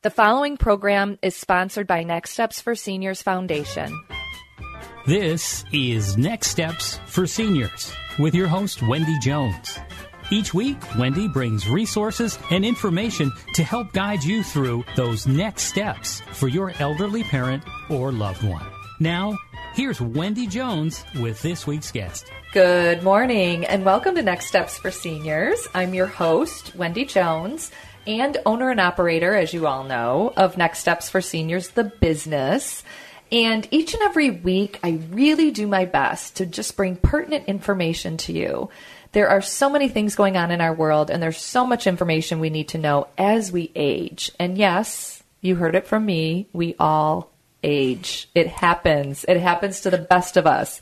The following program is sponsored by Next Steps for Seniors Foundation. This is Next Steps for Seniors with your host, Wendy Jones. Each week, Wendy brings resources and information to help guide you through those next steps for your elderly parent or loved one. Now, here's Wendy Jones with this week's guest. Good morning and welcome to Next Steps for Seniors. I'm your host, Wendy Jones, and owner and operator, as you all know, of Next Steps for Seniors, the business. And each and every week, I really do my best to just bring pertinent information to you. There are so many things going on in our world, and there's so much information we need to know as we age. And yes, you heard it from me, we all age. It happens. It happens to the best of us.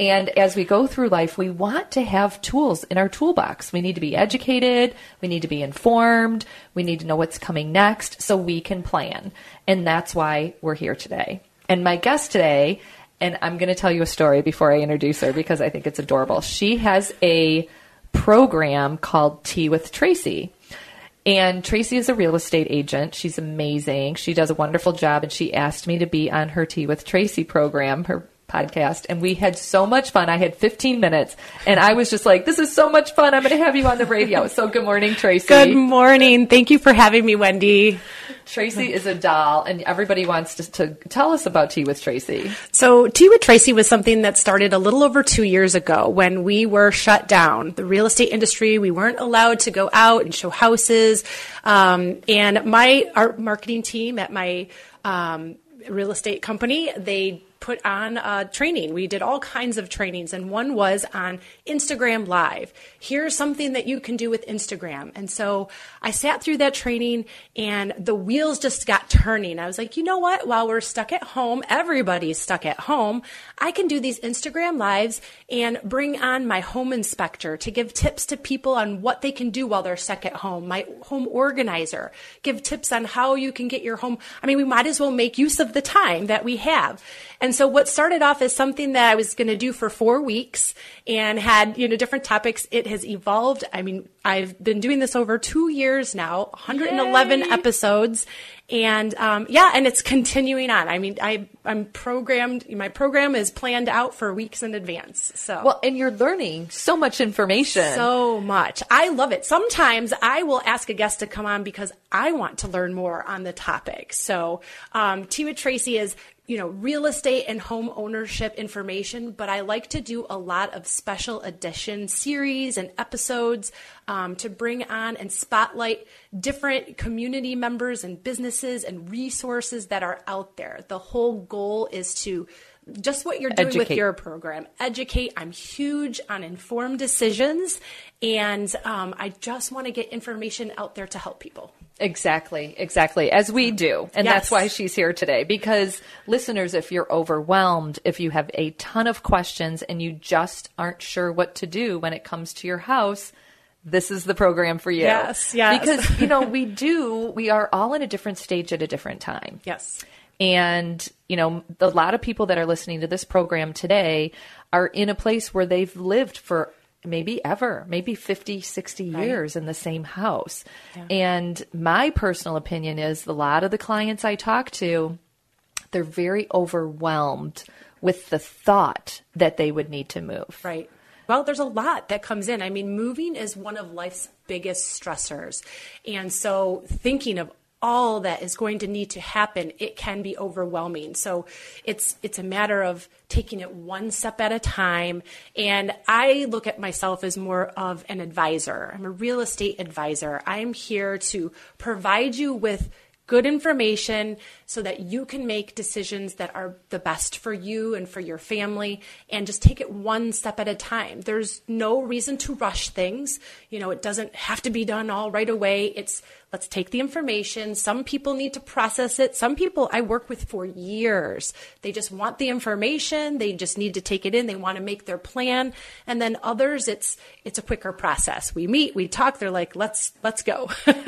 And as we go through life, we want to have tools in our toolbox. We need to be educated. We need to be informed. We need to know what's coming next so we can plan. And that's why we're here today. And my guest today, and I'm going to tell you a story before I introduce her because I think it's adorable. She has a program called Tea with Tracy. And Tracy is a real estate agent. She's amazing. She does a wonderful job, and she asked me to be on her Tea with Tracy program, her podcast and we had so much fun. I had 15 minutes and I was just like, this is so much fun. I'm going to have you on the radio. So good morning, Tracy. Good morning. Thank you for having me, Wendy. Tracy is a doll and everybody wants to, to tell us about Tea with Tracy. So Tea with Tracy was something that started a little over two years ago when we were shut down. The real estate industry, we weren't allowed to go out and show houses. Um, and my, our marketing team at my, um, real estate company, they put on uh, training. We did all kinds of trainings, and one was on Instagram Live. Here's something that you can do with Instagram. And so I sat through that training, and the wheels just got turning. I was like, you know what? While we're stuck at home, everybody's stuck at home, I can do these Instagram Lives and bring on my home inspector to give tips to people on what they can do while they're stuck at home, my home organizer, give tips on how you can get your home. I mean, we might as well make use of the time that we have. And so what started off as something that I was going to do for four weeks and had, you know, different topics, it has evolved. I mean, I've been doing this over two years now, 111 Yay. episodes. And um, yeah, and it's continuing on. I mean, I, I'm programmed, my program is planned out for weeks in advance. So, Well, and you're learning so much information. so much. I love it. Sometimes I will ask a guest to come on because I want to learn more on the topic. So, um, Tea with Tracy is, you know, real estate and home ownership information, but I like to do a lot of special edition series and episodes um, to bring on and spotlight different community members and businesses and resources that are out there. The whole goal is to just what you're doing with your program. Educate. I'm huge on informed decisions, and um, I just want to get information out there to help people. Exactly, exactly, as we do. And Yes. that's why she's here today. Because, listeners, if you're overwhelmed, if you have a ton of questions and you just aren't sure what to do when it comes to your house, this is the program for you. Yes, yes. Because, you know, we do, we are all in a different stage at a different time. Yes. And, you know, a lot of people that are listening to this program today are in a place where they've lived for maybe ever, maybe 50, 60 Right. years in the same house. And my personal opinion is a lot of the clients I talk to, they're very overwhelmed with the thought that they would need to move. Right. Well, there's a lot that comes in. I mean, moving is one of life's biggest stressors. And so thinking of all that is going to need to happen, it can be overwhelming. So it's it's a matter of taking it one step at a time. And I look at myself as more of an advisor. I'm a real estate advisor. I'm here to provide you with good information so that you can make decisions that are the best for you and for your family and just take it one step at a time. There's no reason to rush things. You know, it doesn't have to be done all right away. It's let's take the information. Some people need to process it. Some people I work with for years. They just want the information. They just need to take it in. They want to make their plan. And then others it's it's a quicker process. We meet, we talk, they're like, let's let's go.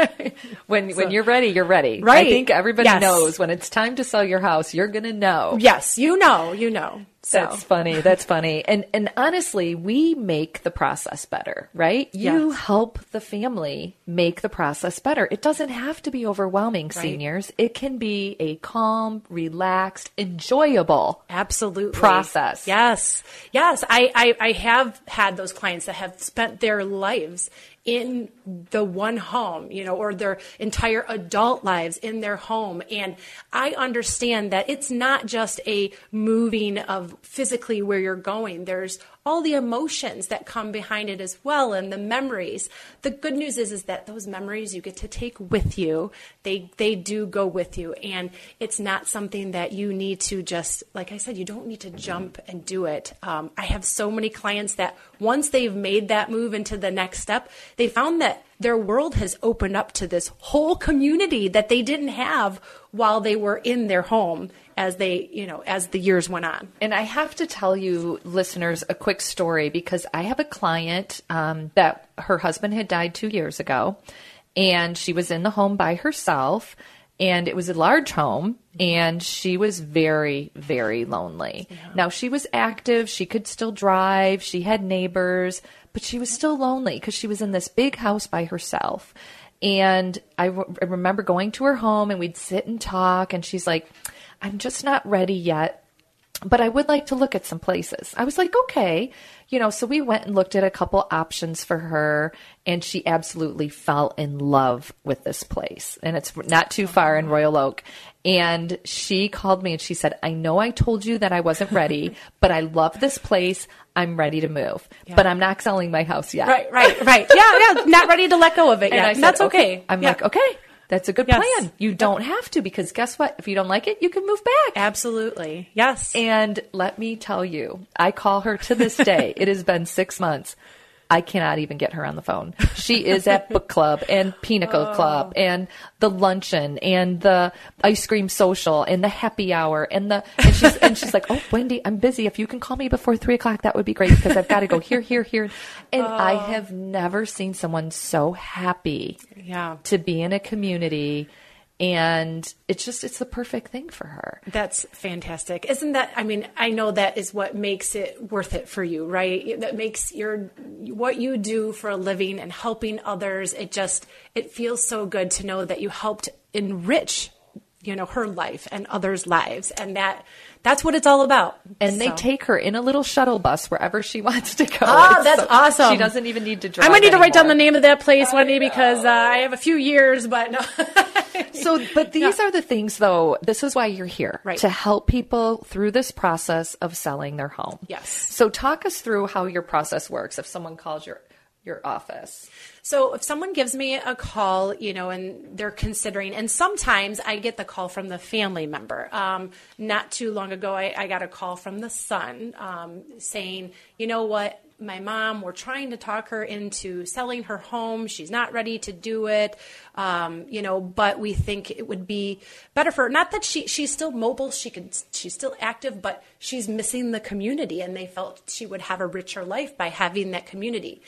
When when you're ready, you're ready. Right. I think everybody Yes. knows when it's time to sell your house, you're going to know. yes, you know, you know. So That's funny. That's funny. And and honestly, we make the process better, right? You Yes. help the family make the process better. It doesn't have to be overwhelming, seniors. It can be a calm, relaxed, enjoyable absolutely process. Yes, yes. I, I I have had those clients that have spent their lives in the one home, you know, or their entire adult lives in their home. And I understand that it's not just a moving of physically where you're going. There's all the emotions that come behind it as well and the memories. The good news is is that those memories you get to take with you. They they do go with you and it's not something that you need to just like I said you don't need to jump and do it. Um, I have so many clients that once they've made that move into the next step, they found that their world has opened up to this whole community that they didn't have while they were in their home as they, you know, as the years went on. And I have to tell you, listeners, a quick story because I have a client um, that her husband had died two years ago, and she was in the home by herself, and it was a large home, and she was very, very lonely. Now, she was active, she could still drive, she had neighbors, but she was still lonely because she was in this big house by herself. And I remember going to her home, and we'd sit and talk, and she's like, I'm just not ready yet but I would like to look at some places. I was like, okay. You know, so we went and looked at a couple options for her, and she absolutely fell in love with this place. And it's not too far in Royal Oak. And she called me and she said, I know I told you that I wasn't ready, but I love this place. I'm ready to move, but I'm not selling my house yet. Right, right, right. Yeah, yeah. Not ready to let go of it And yet. Said, That's okay. I'm Yeah. like, okay, that's a good Yes. plan. You don't have to because guess what? If you don't like it, you can move back. Absolutely. Yes. And let me tell you, I call her to this day. it has been six months. I cannot even get her on the phone. She is at book club and pinochle Oh. club and the luncheon and the ice cream social and the happy hour and the and she's and she's like, Oh, Wendy, I'm busy. If you can call me before three o'clock, that would be great because I've got to go here, here, here. And I oh. have never seen someone so happy Yeah. to be in a community and it's just it's the perfect thing for her. That's fantastic. Isn't that I mean, I know that is what makes it worth it for you, right? That makes your what you do for a living and helping others, it just it feels so good to know that you helped enrich, you know, her life and others' lives. And that that's what it's all about. And they take her in a little shuttle bus wherever she wants to go. Ah, It's that's so- awesome. She doesn't even need to drive. I might need to write down the name of that place, Wendy, because uh, I have a few years, but no. So, but these are the things, though. This is why you're here Right. to help people through this process of selling their home. Yes. So, talk us through how your process works. If someone calls your your office, So if someone gives me a call, you know, and they're considering, and sometimes I get the call from the family member. Um, not too long ago, I, I got a call from the son um, saying, you know what, my mom, we're trying to talk her into selling her home. She's not ready to do it, um, you know, but we think it would be better for her. Not that she she's still mobile, she could she's still active, but she's missing the community, and they felt she would have a richer life by having that community.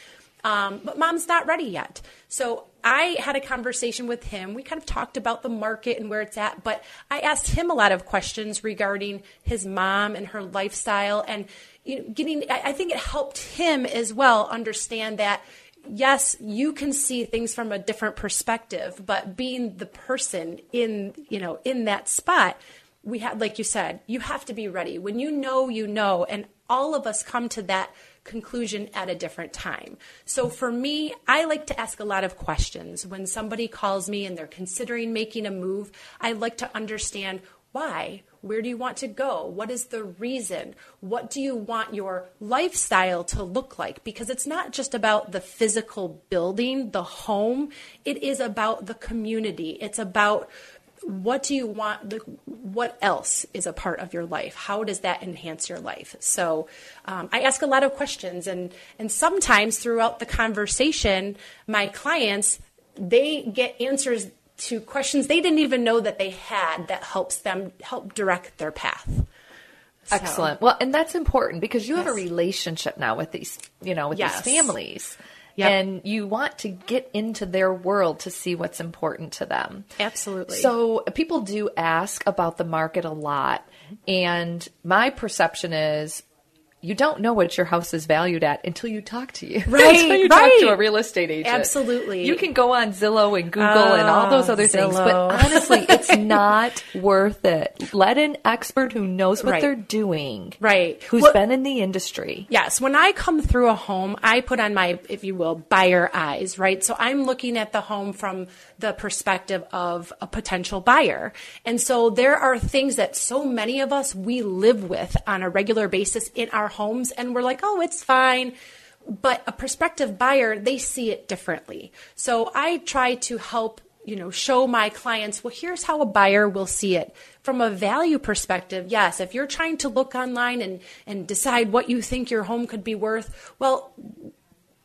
Um, but mom's not ready yet. So I had a conversation with him. We kind of talked about the market and where it's at, but I asked him a lot of questions regarding his mom and her lifestyle and you know, getting, I think it helped him as well understand that yes, you can see things from a different perspective, but being the person in, you know, in that spot, we have, like you said, you have to be ready. When you know, you know, and all of us come to that conclusion at a different time. So for me, I like to ask a lot of questions. When somebody calls me and they're considering making a move, I like to understand why? Where do you want to go? What is the reason? What do you want your lifestyle to look like? Because it's not just about the physical building, the home, it is about the community. It's about what do you want what else is a part of your life how does that enhance your life so um, i ask a lot of questions and and sometimes throughout the conversation my clients they get answers to questions they didn't even know that they had that helps them help direct their path. So. Excellent. Well, and that's important because you yes. have a relationship now with these, you know, with yes. these families. Yep. And you want to get into their world to see what's important to them. Absolutely. So people do ask about the market a lot. And my perception is you don't know what your house is valued at until you talk to you. Right. until you right. talk to a real estate agent. Absolutely. You can go on Zillow and Google and all those other Zillow. things, but oh, honestly, it's not worth it. Let an expert who knows what right. they're doing, right, who's well, been in the industry. Yes. When I come through a home, I put on my, if you will, buyer eyes, right? So I'm looking at the home from the perspective of a potential buyer. And so there are things that so many of us we live with on a regular basis in our homes and we're like, "Oh, it's fine." But a prospective buyer, they see it differently. So I try to help you know show my clients well here's how a buyer will see it from a value perspective yes if you're trying to look online and and decide what you think your home could be worth well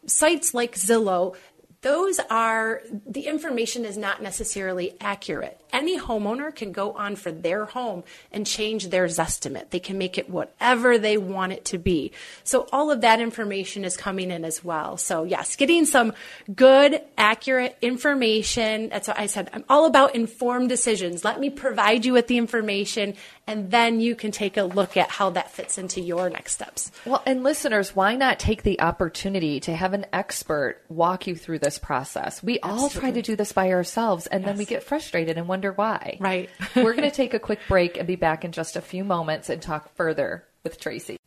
sites like Zillow those are the information is not necessarily accurate. Any homeowner can go on for their home and change their estimate. They can make it whatever they want it to be. So all of that information is coming in as well. So yes, getting some good, accurate information. That's what I said. I'm all about informed decisions. Let me provide you with the information and then you can take a look at how that fits into your next steps. Well, and listeners, why not take the opportunity to have an expert walk you through this process? We Absolutely. all try to do this by ourselves and yes. then we get frustrated and wonder why. Right. We're going to take a quick break and be back in just a few moments and talk further with Tracy.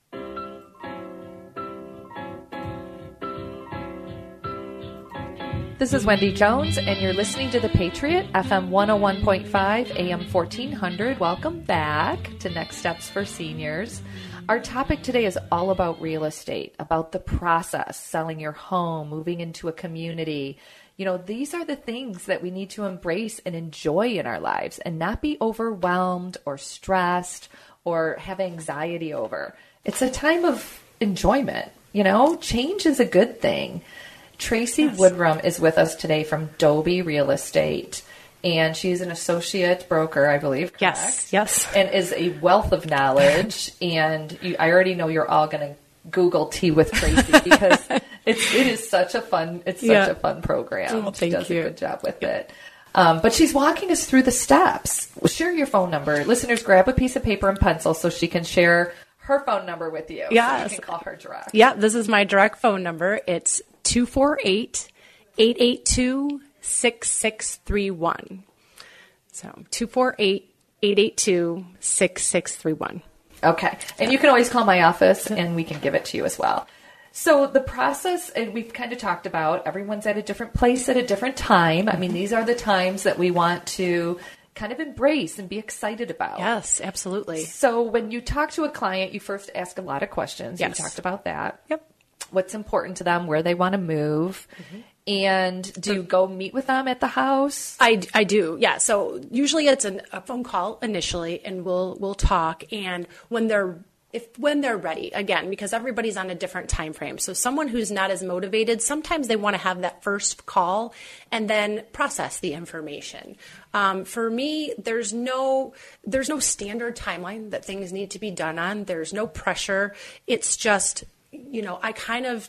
This is Wendy Jones, and you're listening to The Patriot, FM 101.5, AM 1400. Welcome back to Next Steps for Seniors. Our topic today is all about real estate, about the process, selling your home, moving into a community. You know, these are the things that we need to embrace and enjoy in our lives and not be overwhelmed or stressed or have anxiety over. It's a time of enjoyment. You know, change is a good thing. Tracy yes. Woodrum is with us today from Dobi Real Estate. And she's an associate broker, I believe. Correct? Yes, yes. And is a wealth of knowledge. and you, I already know you're all going to Google Tea with Tracy because it's it is such a fun it's such yeah. a fun program. Oh, she does you. a good job with it. Um, but she's walking us through the steps. share your phone number. Listeners, grab a piece of paper and pencil so she can share her phone number with you. Yeah, so you can call her direct. Yeah, this is my direct phone number. It's 248 882 6631. So 248 882 6631. Okay. And you can always call my office and we can give it to you as well. So the process, and we've kind of talked about everyone's at a different place at a different time. I mean, these are the times that we want to kind of embrace and be excited about. Yes, absolutely. So when you talk to a client, you first ask a lot of questions. Yes. You talked about that. Yep what's important to them, where they want to move. Mm-hmm. And do you go meet with them at the house? I, I do, yeah. So usually it's an, a phone call initially, and we'll we'll talk. And when they're if when they're ready again because everybody's on a different time frame so someone who's not as motivated sometimes they want to have that first call and then process the information um, for me there's no there's no standard timeline that things need to be done on there's no pressure it's just you know, I kind of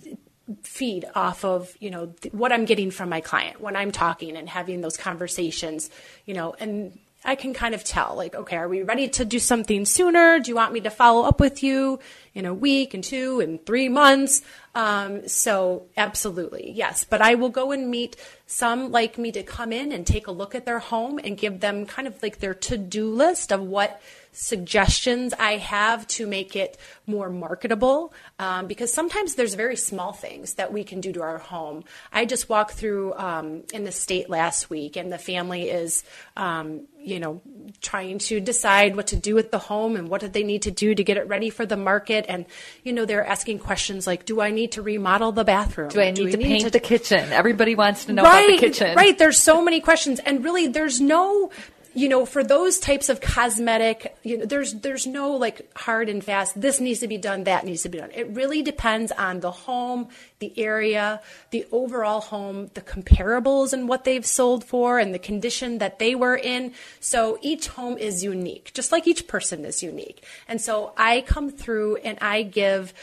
feed off of you know th- what I'm getting from my client when I'm talking and having those conversations, you know, and I can kind of tell, like, okay, are we ready to do something sooner? Do you want me to follow up with you in a week, and two, and three months? Um, so, absolutely, yes. But I will go and meet some like me to come in and take a look at their home and give them kind of like their to do list of what suggestions I have to make it more marketable. Um, because sometimes there's very small things that we can do to our home. I just walked through um, in the state last week, and the family is, um, you know, trying to decide what to do with the home and what do they need to do to get it ready for the market. And, you know, they're asking questions like, do I need to remodel the bathroom? Do I need do to need paint to- the kitchen? Everybody wants to know right, about the kitchen. Right. There's so many questions. And really, there's no you know for those types of cosmetic you know there's there's no like hard and fast this needs to be done that needs to be done. It really depends on the home the area the overall home the comparables and what they've sold for and the condition that they were in. So each home is unique just like each person is unique. And so i come through and i give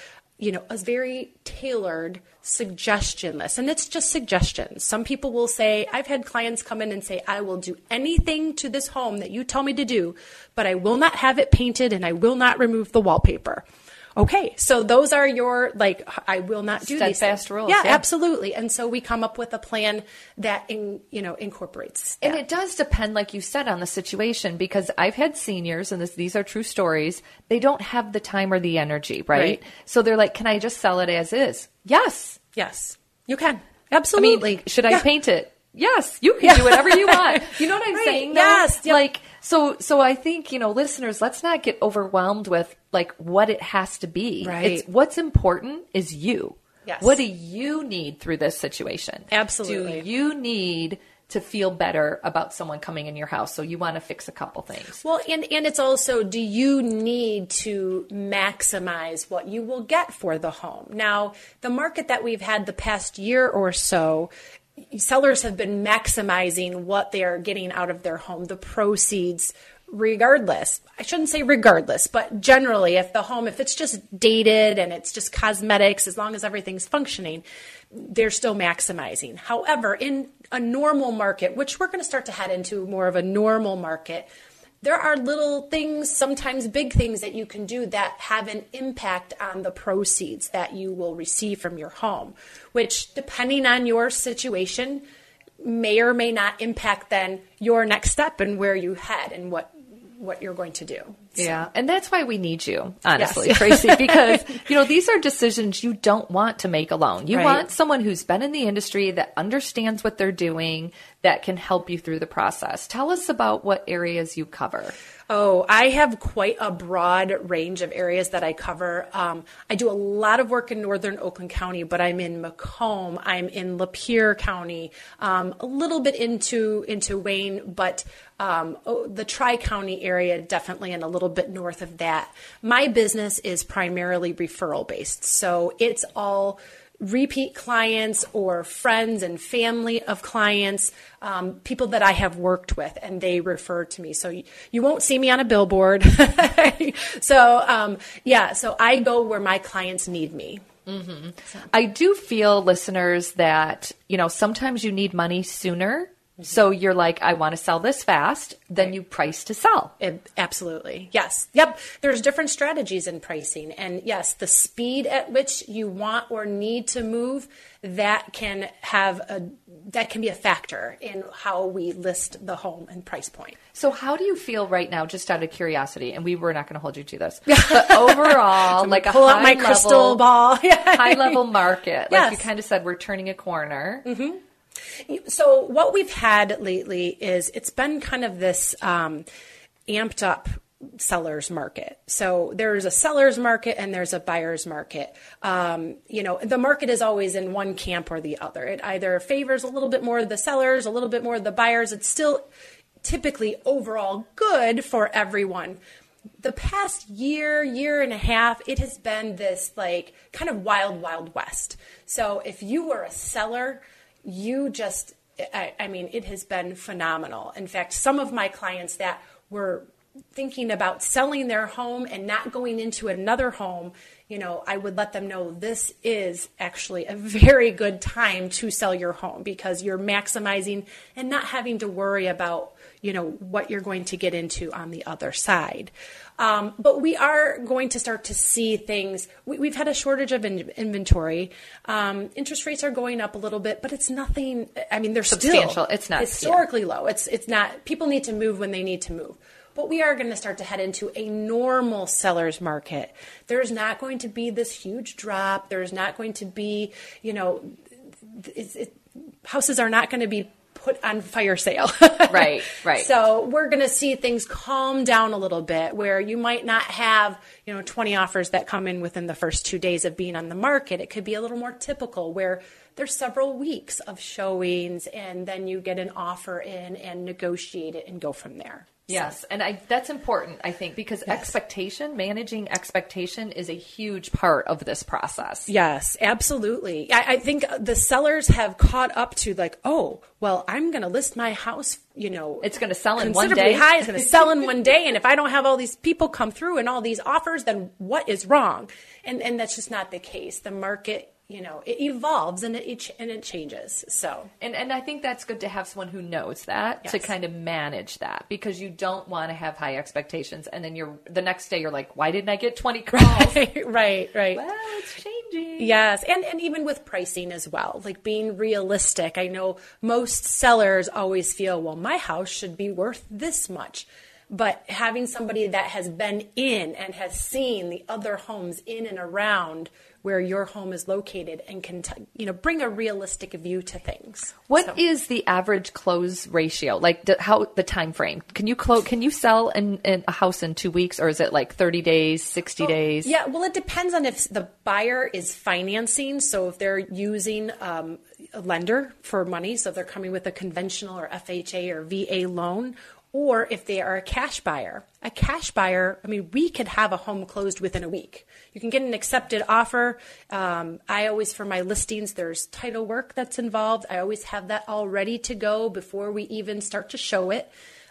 you know, a very tailored suggestion list. And it's just suggestions. Some people will say, I've had clients come in and say, I will do anything to this home that you tell me to do, but I will not have it painted and I will not remove the wallpaper. Okay, so those are your like I will not do these fast rules, Yeah, yeah. absolutely. And so we come up with a plan that in, you know incorporates. And it does depend, like you said, on the situation because I've had seniors, and this, these are true stories, they don't have the time or the energy, right? Right. So they're like, can I just sell it as is? Yes. yes, you can I mean, absolutely. should I Yeah. paint it? Yes, you can do whatever you want. You know what I'm Right, saying? though? yes, yep. Like so. So I think you know, listeners, let's not get overwhelmed with like what it has to be. Right. It's what's important is you. Yes. What do you need through this situation? Absolutely. Do you need to feel better about someone coming in your house? So you want to fix a couple things. Well, and, and it's also do you need to maximize what you will get for the home? Now, the market that we've had the past year or so, sellers have been maximizing what they are getting out of their home, the proceeds regardless. I shouldn't say regardless but generally if the home if it's just dated and it's just cosmetics as long as everything's functioning they're still maximizing. However in a normal market which we're going to start to head into more of a normal market there are little things, sometimes big things that you can do that have an impact on the proceeds that you will receive from your home, which, depending on your situation, may or may not impact then your next step and where you head and what what you're going to do. Yeah, and that's why we need you, honestly, Yes. Tracy, because you know these are decisions you don't want to make alone. You Right. want someone who's been in the industry that understands what they're doing, that can help you through the process. Tell us about what areas you cover. Oh, I have quite a broad range of areas that I cover. Um, I do a lot of work in northern Oakland County, but I'm in Macomb, I'm in Lapeer County, um, a little bit into into Wayne, but um, oh, the Tri County area definitely, and a little bit north of that. My business is primarily referral based, so it's all repeat clients or friends and family of clients, um, people that I have worked with, and they refer to me. So you, you won't see me on a billboard. so um, yeah, so I go where my clients need me. I do feel, listeners, that you know sometimes you need money sooner. Mm-hmm. So you're like, I want to sell this fast. Then you price to sell. Ab- Absolutely. Yes. Yep. There's different strategies in pricing. And yes, the speed at which you want or need to move, that can have a that can be a factor in how we list the home and price point. So how do you feel right now, just out of curiosity? And we were not going to hold you to this, but overall, like a pull out my high crystal level- ball. high level market. Like Yes. you kind of said, we're turning a corner. Mm-hmm. So what we've had lately is it's been kind of this um, amped up sellers market. So there's a sellers market and there's a buyers market. Um, you know, the market is always in one camp or the other. It either favors a little bit more the sellers, a little bit more the buyers. It's still typically overall good for everyone. The past year, year and a half, it has been this like kind of wild, wild west. So if you were a seller, you just, I, I mean, it has been phenomenal. In fact, some of my clients that were thinking about selling their home and not going into another home, you know, I would let them know this is actually a very good time to sell your home because you're maximizing and not having to worry about, you know, what you're going to get into on the other side. Um, but we are going to start to see things. We, have had a shortage of in, inventory. Um, interest rates are going up a little bit, but it's nothing. I mean, they're substantial. Still it's not historically yeah. low. It's it's not. People need to move when they need to move. But we are going to start to head into a normal seller's market. There's not going to be this huge drop. There's not going to be, you know, it, houses are not going to be put on fire sale. right, right. So we're going to see things calm down a little bit where you might not have, you know, 20 offers that come in within the first 2 days of being on the market. It could be a little more typical where there's several weeks of showings and then you get an offer in and negotiate it and go from there. Yes, and I, that's important, I think, because yes. expectation, managing expectation is a huge part of this process. Yes, absolutely. I, I think the sellers have caught up to like, oh, well, I'm going to list my house, you know, it's going to sell in one day. high. It's going to sell in one day, and if I don't have all these people come through and all these offers, then what is wrong? And and that's just not the case. The market you know it evolves and it and it changes so. And and i think that's good to have someone who knows that yes. to kind of manage that because you don't want to have high expectations and then you're the next day you're like why didn't i get 20 calls? Right right right. Well it's changing. Yes and and even with pricing as well like being realistic. I know most sellers always feel well my house should be worth this much. But having somebody that has been in and has seen the other homes in and around where your home is located and can t- you know bring a realistic view to things. What so. is the average close ratio? Like the, how the time frame? Can you close? Can you sell in, in, a house in two weeks, or is it like thirty days, sixty days? Yeah, well, it depends on if the buyer is financing. So if they're using um, a lender for money, so they're coming with a conventional or FHA or VA loan, or if they are a cash buyer. A cash buyer, I mean, we could have a home closed within a week. You can get an accepted offer. Um, I always, for my listings, there's title work that's involved. I always have that all ready to go before we even start to show it.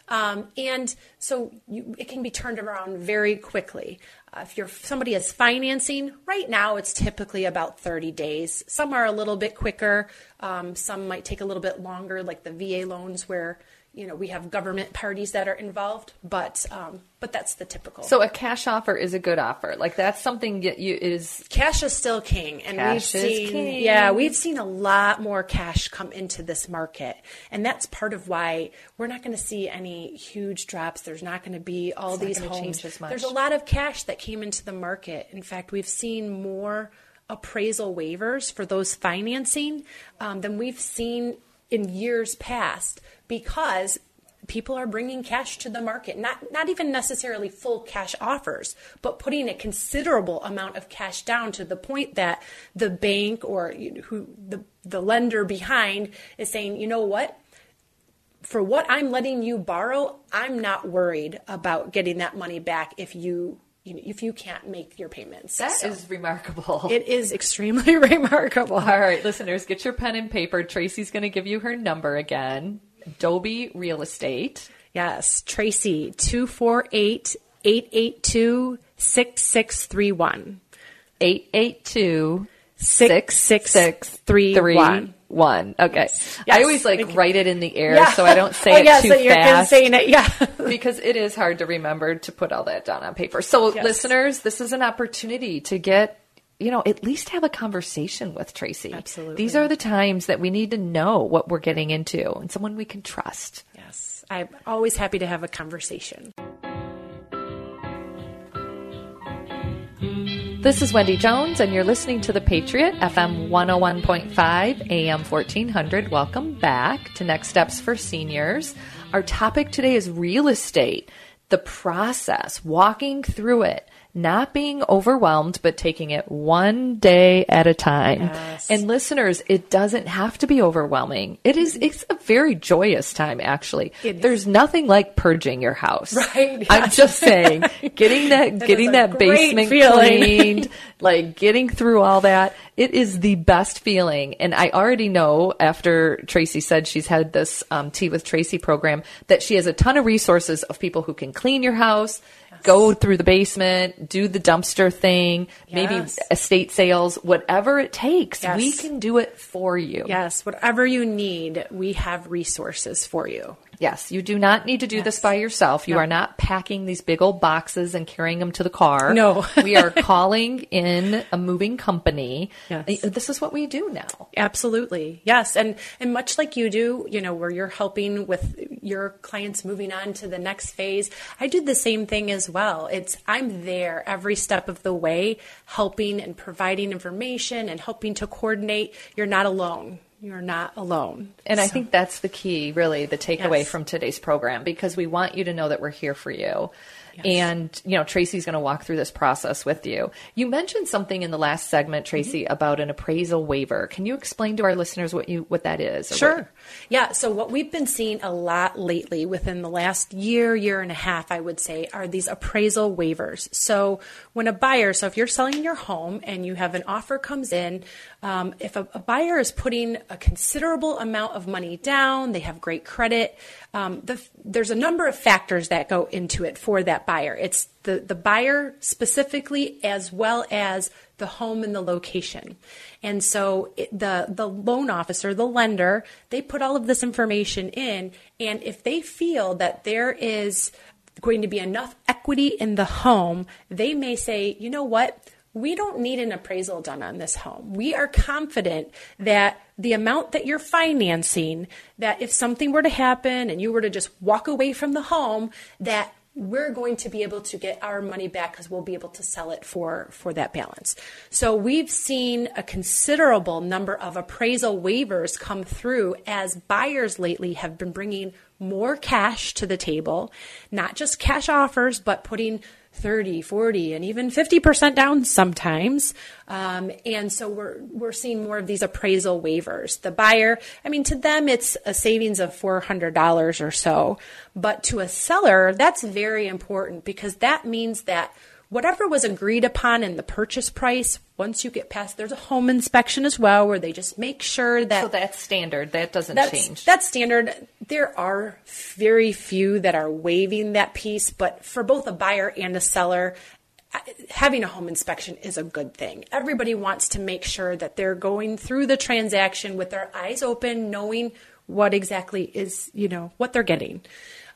Um, and so you, it can be turned around very quickly. Uh, if you're somebody is financing, right now it's typically about 30 days. Some are a little bit quicker. Um, some might take a little bit longer, like the VA loans, where you know we have government parties that are involved but um, but that's the typical. So a cash offer is a good offer. Like that's something that you is cash is still king and cash we've seen king. yeah we've seen a lot more cash come into this market. And that's part of why we're not going to see any huge drops. There's not going to be all it's these homes. there's a lot of cash that came into the market. In fact we've seen more appraisal waivers for those financing um, than we've seen in years past because people are bringing cash to the market. Not not even necessarily full cash offers but putting a considerable amount of cash down to the point that the bank or who the the lender behind is saying you know what? For what I'm letting you borrow I'm not worried about getting that money back if you you know, if you can't make your payments. That so is remarkable. It is extremely remarkable. All right, listeners, get your pen and paper. Tracy's going to give you her number again. Dobi Real Estate. Yes, Tracy, 248 882 6631. 882 6631 one. Okay. Yes. I always like write it in the air yeah. so I don't say oh, it yeah, too so you're fast. saying it, yeah. because it is hard to remember to put all that down on paper. So yes. listeners, this is an opportunity to get you know, at least have a conversation with Tracy. Absolutely. These are the times that we need to know what we're getting into and someone we can trust. Yes. I'm always happy to have a conversation. This is Wendy Jones, and you're listening to The Patriot, FM 101.5, AM 1400. Welcome back to Next Steps for Seniors. Our topic today is real estate, the process, walking through it, not being overwhelmed, but taking it one day at a time. Yes. And listeners, it doesn't have to be overwhelming. It is, it's a very joyous time, actually. There's nothing like purging your house. Right, I'm just saying, getting that, That getting that basement feeling. cleaned, like getting through all that. It is the best feeling. And I already know after Tracy said she's had this um, Tea with Tracy program that she has a ton of resources of people who can clean your house, go through the basement, do the dumpster thing, maybe estate sales, whatever it takes. Yes. We can do it for you. Yes, whatever you need, we have resources for you. Yes, you do not need to do this by yourself. You No. are not packing these big old boxes and carrying them to the car. No. we are calling in a moving company. Yes. Uh, this is what we do now. Absolutely. Yes. And and much like you do, you know, where you're helping with your clients moving on to the next phase, I do the same thing as well. It's I'm there every step of the way helping and providing information and helping to coordinate. You're not alone. You're not alone. And I think that's the key, really, the takeaway Yes. from today's program, because we want you to know that we're here for you. And, you know, Tracy's going to walk through this process with you. You mentioned something in the last segment, Tracy, Mm-hmm. about an appraisal waiver. Can you explain to our listeners what you what that is? Sure. what- Yeah. So, what we've been seeing a lot lately within the last year, year and a half, I would say, are these appraisal waivers. So, when a buyer, so if you're selling your home and you have an offer comes in, um, if a, a buyer is putting a considerable amount of money down, they have great credit, um, the, there's a number of factors that go into it for that buyer. It's the, the buyer specifically, as well as the home and the location. And so it, the the loan officer, the lender, they put all of this information in and if they feel that there is going to be enough equity in the home, they may say, "You know what? We don't need an appraisal done on this home. We are confident that the amount that you're financing, that if something were to happen and you were to just walk away from the home, that we're going to be able to get our money back because we'll be able to sell it for for that balance. So we've seen a considerable number of appraisal waivers come through as buyers lately have been bringing more cash to the table, not just cash offers, but putting 30, 40, and even 50% down sometimes. Um, and so we're, we're seeing more of these appraisal waivers. The buyer, I mean, to them, it's a savings of $400 or so. But to a seller, that's very important because that means that whatever was agreed upon in the purchase price, once you get past, there's a home inspection as well where they just make sure that So that's standard. That doesn't that's, change. That's standard. There are very few that are waiving that piece, but for both a buyer and a seller, having a home inspection is a good thing. Everybody wants to make sure that they're going through the transaction with their eyes open, knowing what exactly is, you know, what they're getting.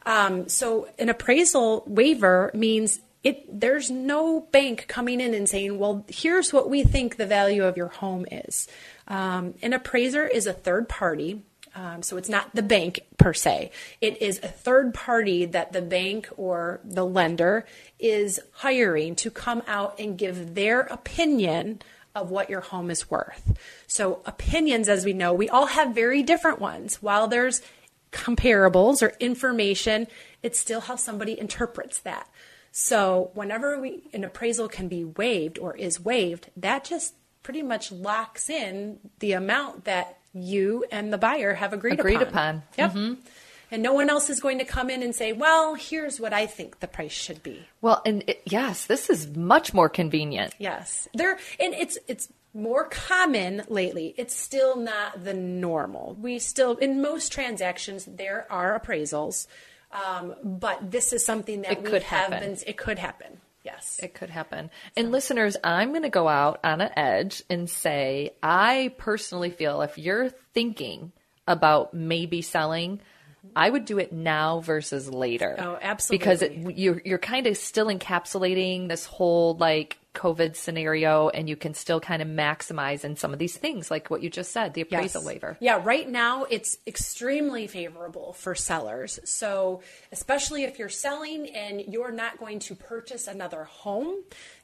Um, so an appraisal waiver means it there's no bank coming in and saying, "Well, here's what we think the value of your home is." Um, an appraiser is a third party, um, so it's not the bank per se. It is a third party that the bank or the lender is hiring to come out and give their opinion of what your home is worth. So opinions, as we know, we all have very different ones. While there's comparables or information, it's still how somebody interprets that. So whenever we, an appraisal can be waived or is waived, that just pretty much locks in the amount that you and the buyer have agreed, Agreed upon. upon. Yep. Mm-hmm. And no one else is going to come in and say, well, here's what I think the price should be. well, and it, yes, this is much more convenient. Yes. There and it's it's more common lately. It's still not the normal. We still in most transactions there are appraisals. Um, but this is something that It we could have happen. been it could happen. Yes. It could happen. And listeners, I'm going to go out on an edge and say, I personally feel if you're thinking about maybe selling, I would do it now versus later. Oh, absolutely. Because it, you're you're kind of still encapsulating this whole like COVID scenario and you can still kind of maximize in some of these things, like what you just said, the appraisal Yes. waiver. Yeah, right now it's extremely favorable for sellers. So, especially if you're selling and you're not going to purchase another home,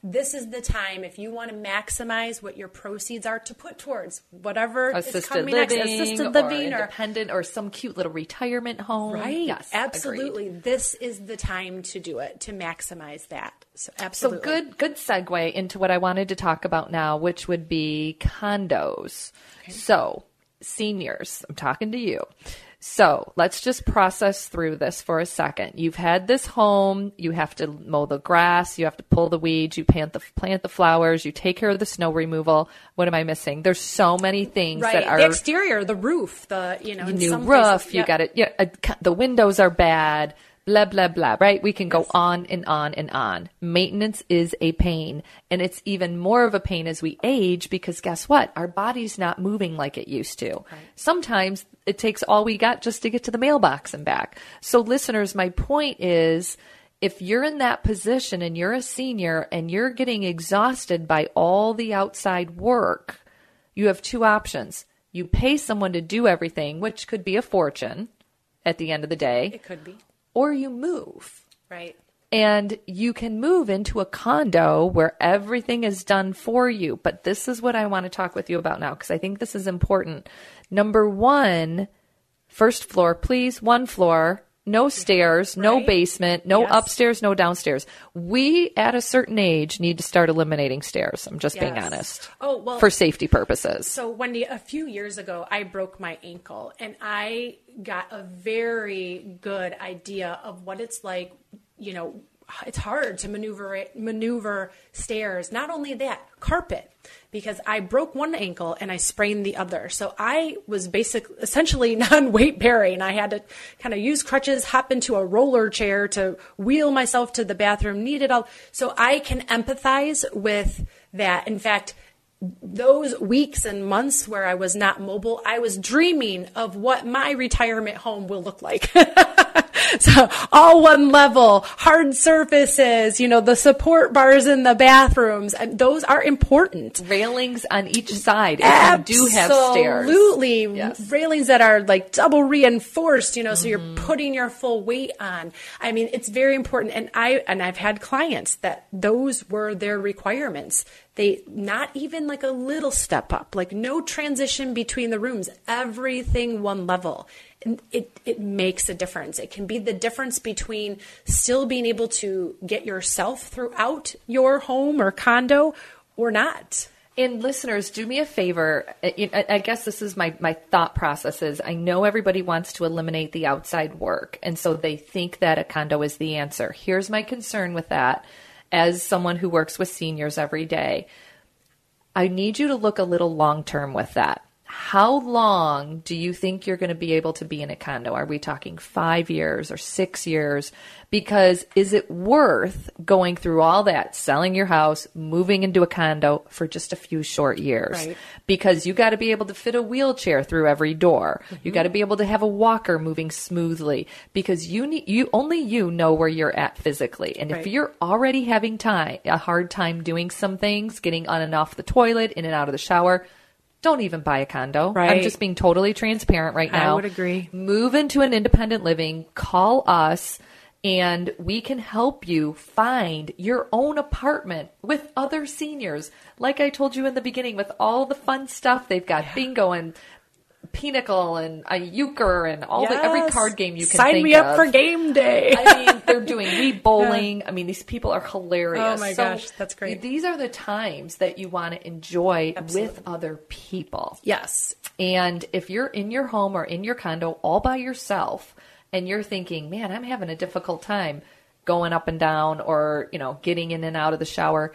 this is the time if you want to maximize what your proceeds are to put towards whatever is Assisted coming living, next, assisted or living or independent, or some cute little retirement home. Right. Yes, absolutely. agreed. This is the time to do it to maximize that. So So good, good segue into what I wanted to talk about now, which would be condos. So seniors, I'm talking to you. So let's just process through this for a second. You've had this home. You have to mow the grass. You have to pull the weeds. You plant the plant the flowers. You take care of the snow removal. What am I missing? There's so many things Right. that are the exterior, the roof, the you know, new some roof. places- you got it. Yeah, uh, the windows are bad. Blah blah blah. Right? We can go on and on and on. Maintenance is a pain, and it's even more of a pain as we age because guess what? Our body's not moving like it used to. Sometimes it takes all we got just to get to the mailbox and back. So, listeners, my point is. If you're in that position and you're a senior and you're getting exhausted by all the outside work, you have two options. You pay someone to do everything, which could be a fortune at the end of the day, It could be. Or you move. Right. And you can move into a condo where everything is done for you. But this is what I want to talk with you about now because I think this is important. Number one, first floor, please, one floor, no stairs, no Right. basement, no Yes. upstairs, no downstairs. We at a certain age need to start eliminating stairs. I'm just being honest. Oh, well- for safety purposes. So, Wendy, a few years ago, I broke my ankle and I got a very good idea of what it's like. You know, it's hard to maneuver it, maneuver stairs. Not only that, carpet, because I broke one ankle and I sprained the other. So I was basically essentially non-weight bearing. I had to kind of use crutches, hop into a roller chair to wheel myself to the bathroom. Needed all. So I can empathize with that. In fact those weeks and months where I was not mobile, I was dreaming of what my retirement home will look like. so all one level, hard surfaces, you know, the support bars in the bathrooms, and those are important. Railings on each side if you do have stairs. Absolutely. Yes. Railings that are like double reinforced, you know, so Mm-hmm. you're putting your full weight on. I mean, it's very important. And I, and I've had clients that those were their requirements. They, not even like a little step up, like no transition between the rooms, everything one level. It, it makes a difference. It can be the difference between still being able to get yourself throughout your home or condo or not. And listeners, do me a favor. I guess this is my, my thought processes. I know everybody wants to eliminate the outside work. And so they think that a condo is the answer. Here's my concern with that as someone who works with seniors every day. I need you to look a little long term with that. How long do you think you're going to be able to be in a condo? Are we talking five years or six years? Because is it worth going through all that, selling your house, moving into a condo for just a few short years? Right. Because you got to be able to fit a wheelchair through every door. Mm-hmm. You got to be able to have a walker moving smoothly because you need, you, only you know where you're at physically. And if you're already having time, a hard time doing some things, getting on and off the toilet, in and out of the shower, don't even buy a condo. I'm just being totally transparent right now. I would agree. Move into an independent living, call us, and we can help you find your own apartment with other seniors. Like I told you in the beginning, with all the fun stuff they've got bingo and pinochle and a euchre and all the every card game you can Sign me up of. for game day. I mean, they're doing Wii bowling. I mean, these people are hilarious. Oh my So gosh, that's great. These are the times that you want to enjoy with other people. yes. And if you're in your home or in your condo all by yourself and you're thinking, man, I'm having a difficult time going up and down or, you know, getting in and out of the shower,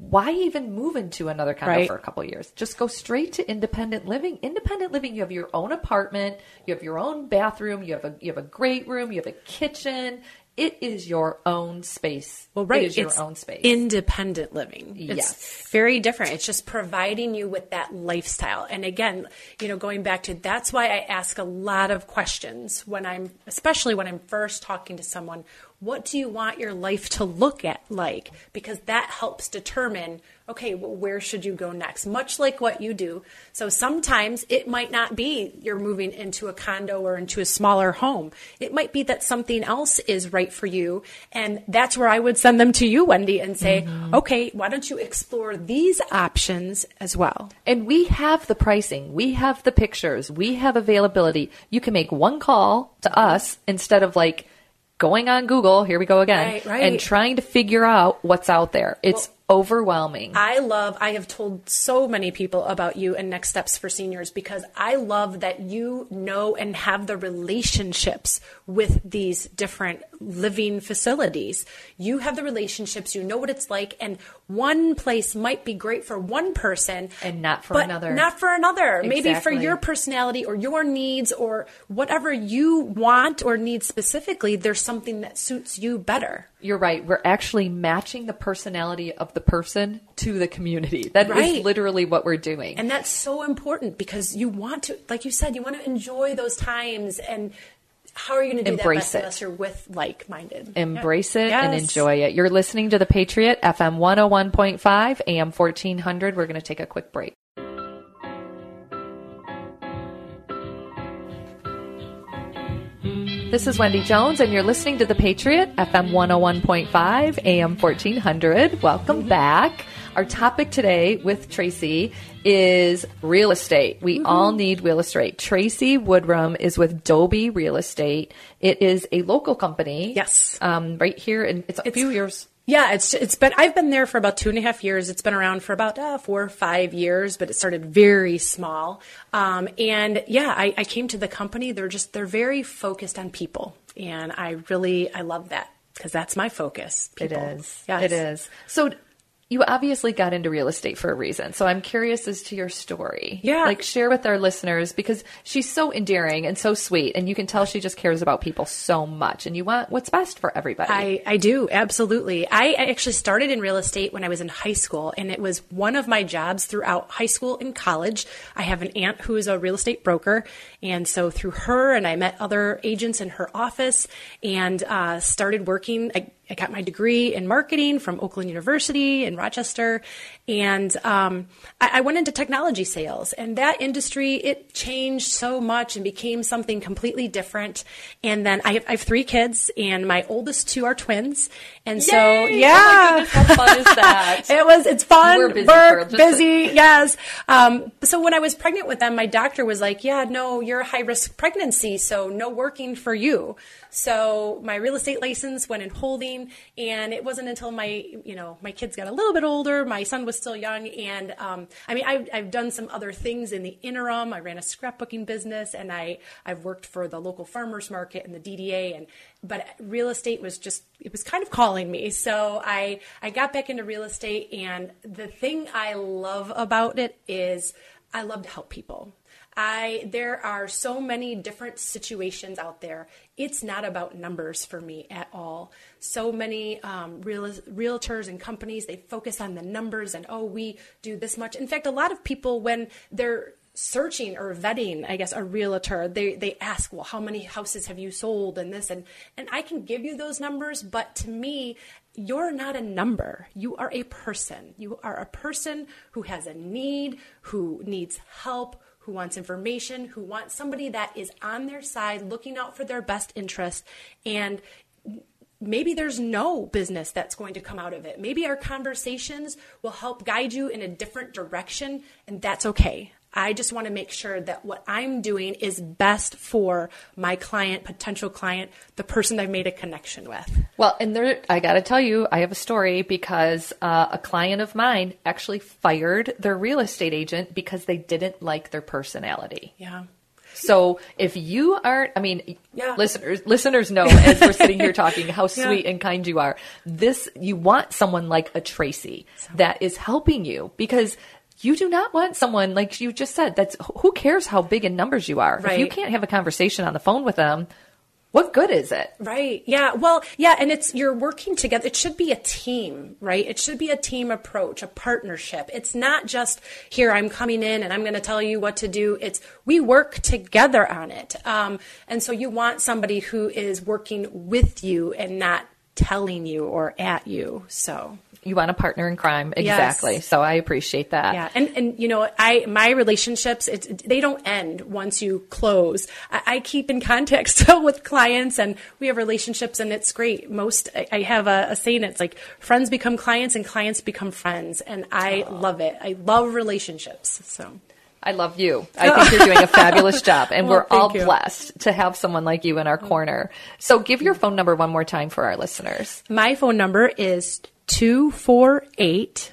why even move into another condo Right. for a couple years? Just go straight to independent living. Independent living, you have your own apartment, you have your own bathroom, you have a you have a great room, you have a kitchen. It is your own space. Well, right. It is your it's own space. Independent living. It's Yes. very different. It's just providing you with that lifestyle. And again, you know, going back to that's why I ask a lot of questions when I'm, especially when I'm first talking to someone. What do you want your life to look at like? Because that helps determine, okay, well, where should you go next? Much like what you do. So sometimes it might not be you're moving into a condo or into a smaller home. It might be that something else is right for you. And that's where I would send them to you, Wendy, and say, mm-hmm. okay, why don't you explore these options as well? And we have the pricing, we have the pictures, we have availability. You can make one call to us instead of like, going on Google, here we go again, right, right. and trying to figure out what's out there. It's well, overwhelming. I love, I have told so many people about you and Next Steps for Seniors because I love that you know and have the relationships with these different living facilities. You have the relationships, you know what it's like, and one place might be great for one person and not for another. Not for another. Exactly. Maybe for your personality or your needs or whatever you want or need specifically, there's something that suits you better. You're right. We're actually matching the personality of the person to the community. That right. is literally what we're doing. And that's so important because you want to, like you said, you want to enjoy those times and how are you going to do Embrace that it. unless you're with like-minded? Embrace it yes. and enjoy it. You're listening to the Patriot FM 101.5 AM 1400. We're going to take a quick break. This is Wendy Jones, and you're listening to The Patriot, FM 101.5, AM 1400. Welcome mm-hmm. back. Our topic today with Tracy is real estate. We mm-hmm. all need real estate. Tracy Woodrum is with Dobi Real Estate. It is a local company. Yes. Um, right here, and it's a it's, few years yeah, it's it's been I've been there for about two and a half years. It's been around for about uh, four or five years, but it started very small. Um, and yeah, I, I came to the company. They're just they're very focused on people, and I really I love that because that's my focus. People. It is. Yes. It is. So you obviously got into real estate for a reason. So I'm curious as to your story. Yeah. Like share with our listeners because she's so endearing and so sweet and you can tell she just cares about people so much and you want what's best for everybody. I, I do. Absolutely. I actually started in real estate when I was in high school and it was one of my jobs throughout high school and college. I have an aunt who is a real estate broker. And so through her and I met other agents in her office and uh, started working. I, I got my degree in marketing from Oakland University in Rochester, and um, I, I, went into technology sales. And that industry it changed so much and became something completely different. And then I have, I have three kids, and my oldest two are twins. And so, yeah, oh goodness, how fun is that? it was. It's fun. We're busy work, busy. yes. Um, so when I was pregnant with them, my doctor was like, "Yeah, no, you're a high risk pregnancy, so no working for you." So my real estate license went in holding, and it wasn't until my, you know, my kids got a little bit older. My son was still young, and um, I mean, I've, I've done some other things in the interim. I ran a scrapbooking business, and I I've worked for the local farmers market and the DDA, and but real estate was just it was kind of calling me. So I I got back into real estate, and the thing I love about it is I love to help people. I there are so many different situations out there. It's not about numbers for me at all. So many um, real, realtors and companies they focus on the numbers and oh we do this much. In fact, a lot of people when they're searching or vetting, I guess, a realtor, they, they ask, well, how many houses have you sold and this and and I can give you those numbers, but to me, you're not a number. You are a person. You are a person who has a need, who needs help, who wants information, who wants somebody that is on their side looking out for their best interest. And maybe there's no business that's going to come out of it. Maybe our conversations will help guide you in a different direction, and that's okay. I just want to make sure that what I'm doing is best for my client, potential client, the person I've made a connection with. Well, and there, I got to tell you, I have a story because uh, a client of mine actually fired their real estate agent because they didn't like their personality. Yeah. So if you aren't, I mean, yeah. listeners, listeners know as we're sitting here talking how sweet yeah. and kind you are. This, you want someone like a Tracy so. that is helping you because you do not want someone like you just said that's who cares how big in numbers you are right. if you can't have a conversation on the phone with them what good is it? Right. Yeah. Well, yeah. And it's, you're working together. It should be a team, right? It should be a team approach, a partnership. It's not just here, I'm coming in and I'm going to tell you what to do. It's we work together on it. Um, and so you want somebody who is working with you and not telling you or at you. So you want a partner in crime. Exactly. Yes. so i appreciate that. Yeah. And and you know i my relationships it's they don't end once you close. I, I keep in contact still with clients and we have relationships and it's great. Most i, I have a, a, saying it's like friends become clients and clients become friends. And i love it. I love relationships. So. I love you. I think you're doing a fabulous job, and well, we're all you. blessed to have someone like you in our mm. corner. So, give your phone number one more time for our listeners. My phone number is 248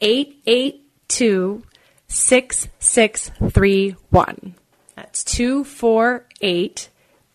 882 6631. That's 248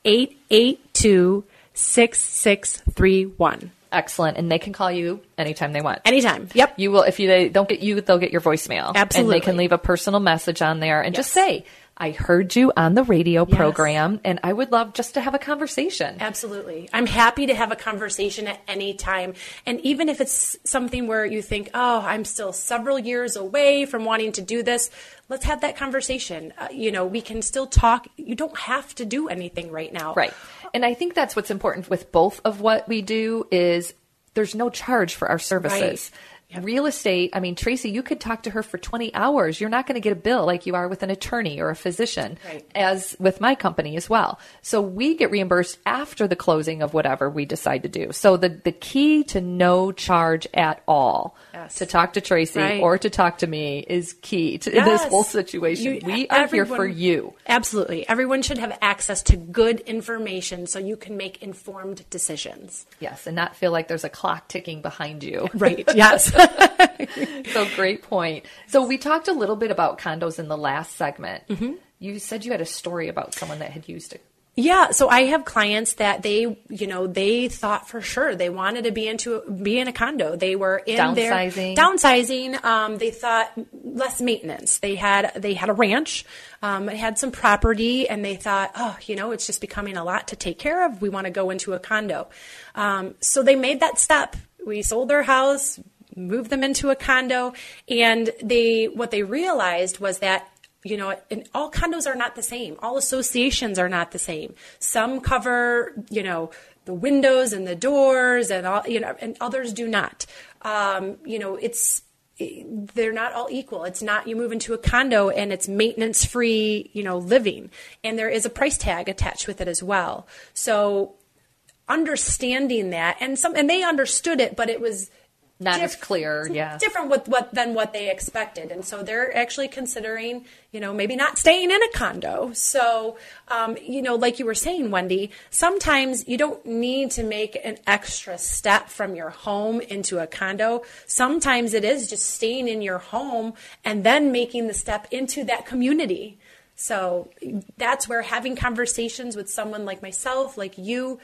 882 6631. Excellent, and they can call you anytime they want. Anytime. Yep. You will if you they don't get you, they'll get your voicemail. Absolutely. And they can leave a personal message on there and yes. just say, I heard you on the radio yes. program and I would love just to have a conversation. Absolutely. I'm happy to have a conversation at any time. And even if it's something where you think, oh, I'm still several years away from wanting to do this, let's have that conversation. Uh, you know, we can still talk. You don't have to do anything right now. Right. And I think that's what's important with both of what we do is there's no charge for our services. Right. Yep. Real estate, I mean, Tracy, you could talk to her for 20 hours. You're not going to get a bill like you are with an attorney or a physician, right. as with my company as well. So we get reimbursed after the closing of whatever we decide to do. So the, the key to no charge at all yes. to talk to Tracy right. or to talk to me is key to yes. this whole situation. You, we are everyone, here for you. Absolutely. Everyone should have access to good information so you can make informed decisions. Yes, and not feel like there's a clock ticking behind you. Right. Yes. so great point. So we talked a little bit about condos in the last segment. Mm-hmm. You said you had a story about someone that had used it. Yeah, so I have clients that they, you know, they thought for sure they wanted to be into be in a condo. They were in downsizing. Their, downsizing. Um, they thought less maintenance. They had they had a ranch. Um, they had some property, and they thought, oh, you know, it's just becoming a lot to take care of. We want to go into a condo. Um, so they made that step. We sold their house, moved them into a condo, and they what they realized was that you know, and all condos are not the same. All associations are not the same. Some cover, you know, the windows and the doors, and all, you know, and others do not. Um, you know, it's they're not all equal. It's not you move into a condo and it's maintenance free, you know, living, and there is a price tag attached with it as well. So understanding that, and some, and they understood it, but it was not diff- as clear, yeah, different with what than what they expected, and so they're actually considering, you know, maybe not staying in a condo. So, um, you know, like you were saying, Wendy, sometimes you don't need to make an extra step from your home into a condo. Sometimes it is just staying in your home and then making the step into that community. So that's where having conversations with someone like myself, like you,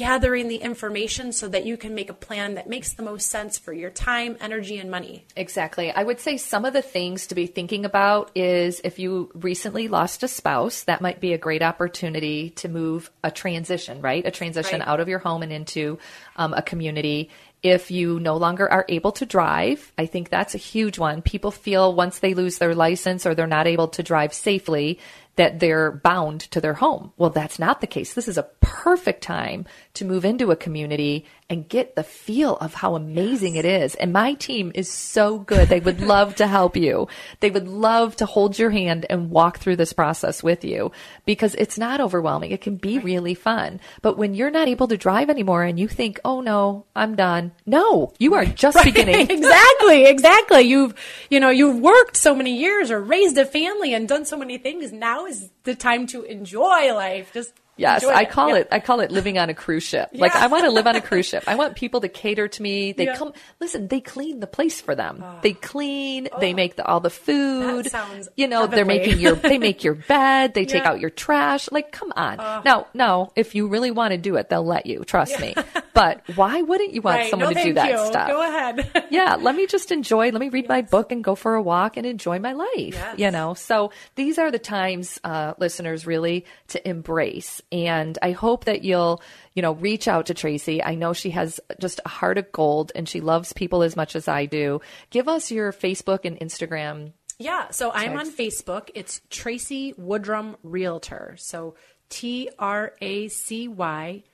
gathering the information so that you can make a plan that makes the most sense for your time, energy, and money. Exactly. I would say some of the things to be thinking about is if you recently lost a spouse, that might be a great opportunity to move a transition, right? A transition right. out of your home and into um, a community. If you no longer are able to drive, I think that's a huge one. People feel once they lose their license or they're not able to drive safely that they're bound to their home. Well, that's not the case. This is a perfect time to move into a community and get the feel of how amazing yes. it is. And my team is so good. They would love to help you. They would love to hold your hand and walk through this process with you because it's not overwhelming. It can be right. really fun. But when you're not able to drive anymore and you think, oh no, I'm done. No, you are just right. beginning. exactly. Exactly. You've, you know, you've worked so many years or raised a family and done so many things. Now is the time to enjoy life. Just Yes, I call yeah. it. I call it living on a cruise ship. Yeah. Like I want to live on a cruise ship. I want people to cater to me. They yeah. come. Listen, they clean the place for them. Oh. They clean. Oh. They ah. make the, all the food. You know, heavenly. they're making your. They make your bed. They take out your trash. Like, come on. Oh. Now, now, if you really want to do it, they'll let you. Trust me. But why wouldn't you want right. someone no, to do that you. stuff? Go ahead. yeah, let me just enjoy. Let me read yes. my book and go for a walk and enjoy my life. Yes. You know, so these are the times, uh, listeners, really to embrace. And I hope that you'll, you know, reach out to Tracy. I know she has just a heart of gold and she loves people as much as I do. Give us your Facebook and Instagram. Yeah, so I'm on Facebook. It's Tracy Woodrum Realtor. So T R A C Y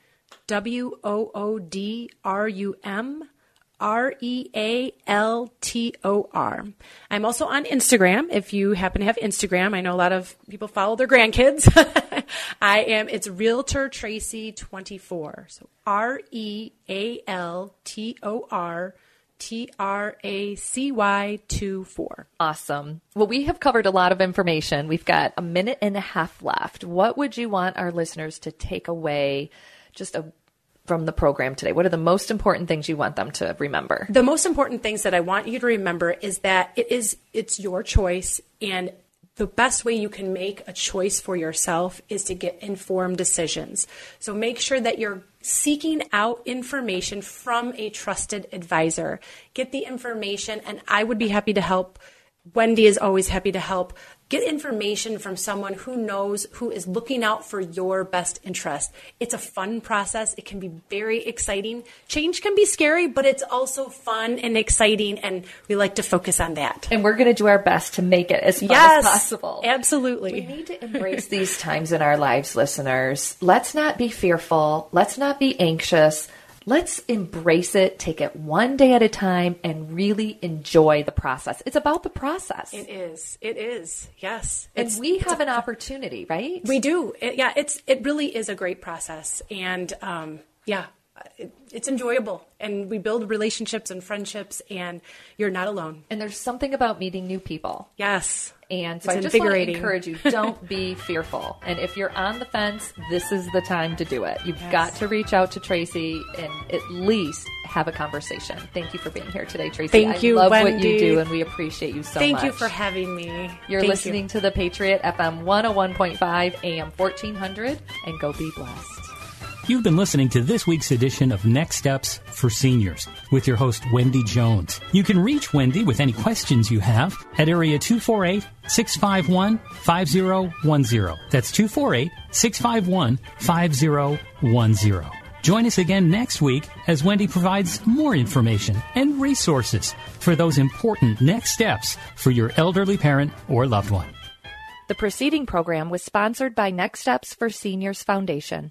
W O O D R U M R E A L T O R. I'm also on Instagram. If you happen to have Instagram, I know a lot of people follow their grandkids. I am, it's Realtor Tracy 24. So R E A L T O R T R A C Y 2 4. Awesome. Well, we have covered a lot of information. We've got a minute and a half left. What would you want our listeners to take away just a, from the program today? What are the most important things you want them to remember? The most important things that I want you to remember is that it is it's your choice and the best way you can make a choice for yourself is to get informed decisions. So make sure that you're seeking out information from a trusted advisor. Get the information, and I would be happy to help. Wendy is always happy to help get information from someone who knows who is looking out for your best interest. It's a fun process. It can be very exciting. Change can be scary, but it's also fun and exciting and we like to focus on that. And we're going to do our best to make it as fun yes, as possible. Absolutely. We need to embrace these times in our lives, listeners. Let's not be fearful. Let's not be anxious let's embrace it, take it one day at a time, and really enjoy the process. It's about the process. It is. It is. Yes. And it's, we have a, an opportunity, right? We do. It, yeah. It's it really is a great process, and um, yeah, it, it's enjoyable, and we build relationships and friendships, and you're not alone. And there's something about meeting new people. Yes. And so it's I just want to encourage you, don't be fearful. And if you're on the fence, this is the time to do it. You've yes. got to reach out to Tracy and at least have a conversation. Thank you for being here today, Tracy. Thank you, I love Wendy. what you do and we appreciate you so Thank much. Thank you for having me. You're Thank listening you. to the Patriot FM 101.5 AM 1400 and go be blessed. You've been listening to this week's edition of Next Steps for Seniors with your host, Wendy Jones. You can reach Wendy with any questions you have at area 248 651 5010. That's 248 651 5010. Join us again next week as Wendy provides more information and resources for those important next steps for your elderly parent or loved one. The preceding program was sponsored by Next Steps for Seniors Foundation.